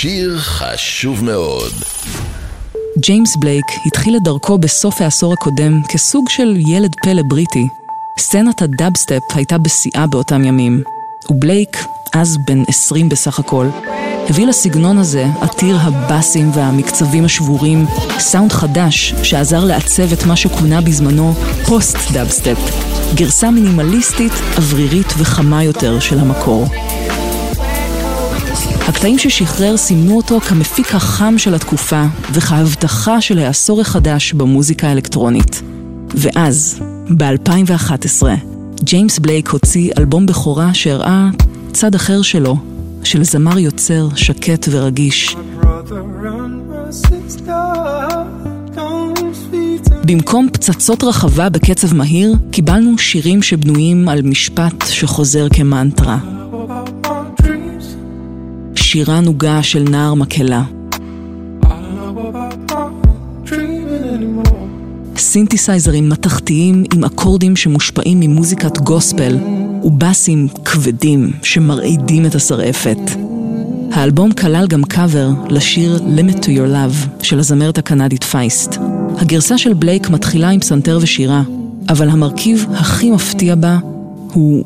שיר חשוב מאוד. ג'יימס בלייק התחיל את דרכו בסוף העשור הקודם כסוג של ילד פלא בריטי. סצנת הדאבסטפ הייתה בשיאה באותם ימים, ובלייק, אז בן 20 בסך הכל, הביא לסגנון הזה, עתיר הבאסים והמקצבים השבורים, סאונד חדש שעזר לעצב את מה שכונה בזמנו פוסט דאבסטפ, גרסה מינימליסטית, אוורירית וחמה יותר של המקור. הקטעים ששחרר סימנו אותו כמפיק החם של התקופה וכהבטחה של העשור החדש במוזיקה האלקטרונית. ואז, ב-2011, ג'יימס בלייק הוציא אלבום בכורה שהראה צד אחר שלו, של זמר יוצר שקט ורגיש. במקום פצצות רחבה בקצב מהיר, קיבלנו שירים שבנויים על משפט שחוזר כמנטרה. שירה נוגה של נער מקהלה. סינתסייזרים מתכתיים עם אקורדים שמושפעים ממוזיקת גוספל ובאסים כבדים שמרעידים את השרעפת. האלבום כלל גם קאבר לשיר Limit to Your Love של הזמרת הקנדית פייסט. הגרסה של בלייק מתחילה עם פסנתר ושירה, אבל המרכיב הכי מפתיע בה הוא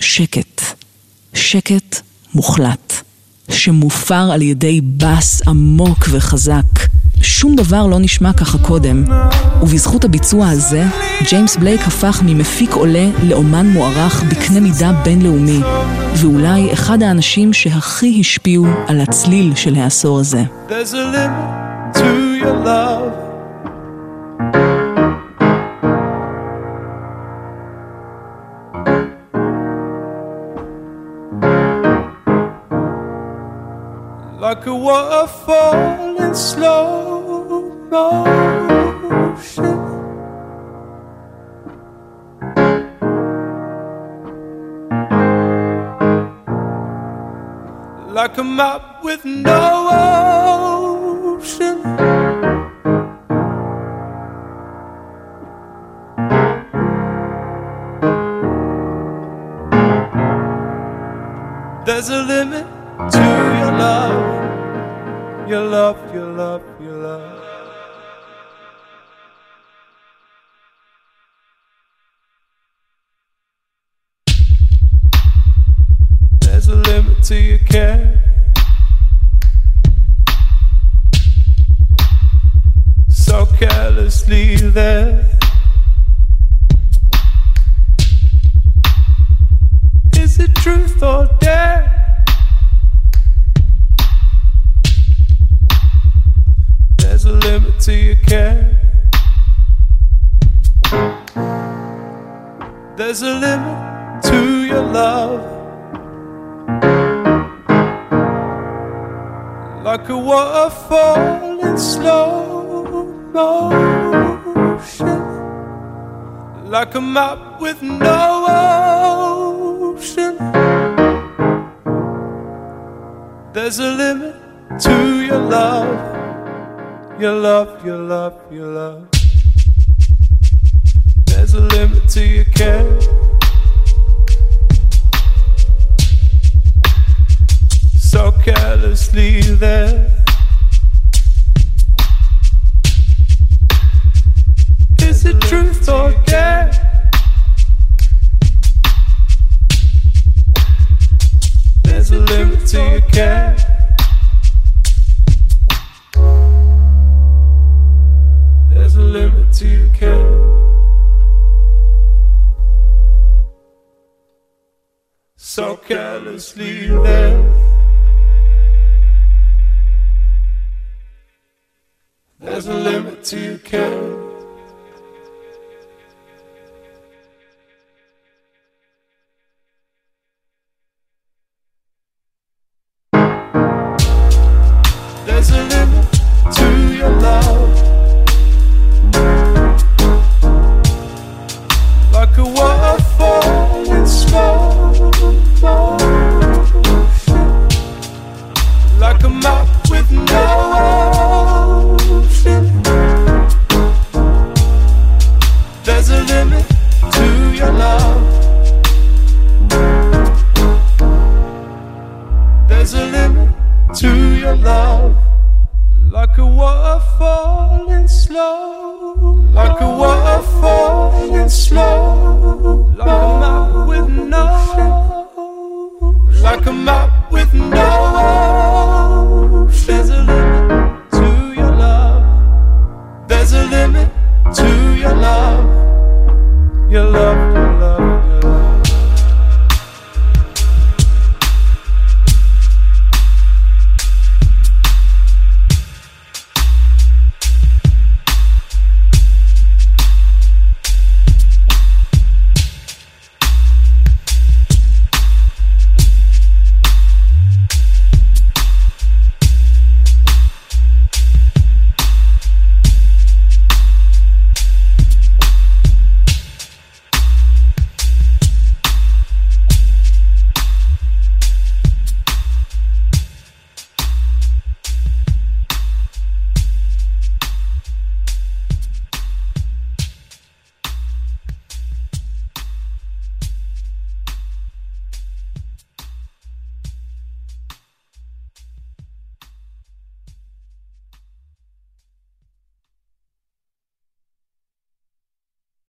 שקט. שקט מוחלט. שמופר על ידי בס עמוק וחזק. שום דבר לא נשמע ככה קודם, ובזכות הביצוע הזה, ג'יימס בלייק הפך ממפיק עולה לאומן מוערך בקנה מידה בינלאומי, ואולי אחד האנשים שהכי השפיעו על הצליל של העשור הזה. There's a limit to your love. Like a waterfall in slow motion. Like a map with no ocean. There's a limit to your love your love, your love, your love. There's a limit to your care. So carelessly there. To your care. There's a limit to your love. Like a waterfall in slow motion. Like a map with no ocean. There's a limit to your love your love, your love, your love. There's a limit to your care. So carelessly there. Is it truth or dare? There's a limit to your care. So carelessly there. There's a limit to your care. There's a limit to your love. Like a waterfall falling slow. Like a waterfall falling slow. Like a map with no. Like a map with no. There's a limit to your love. There's a limit to your love. Your love.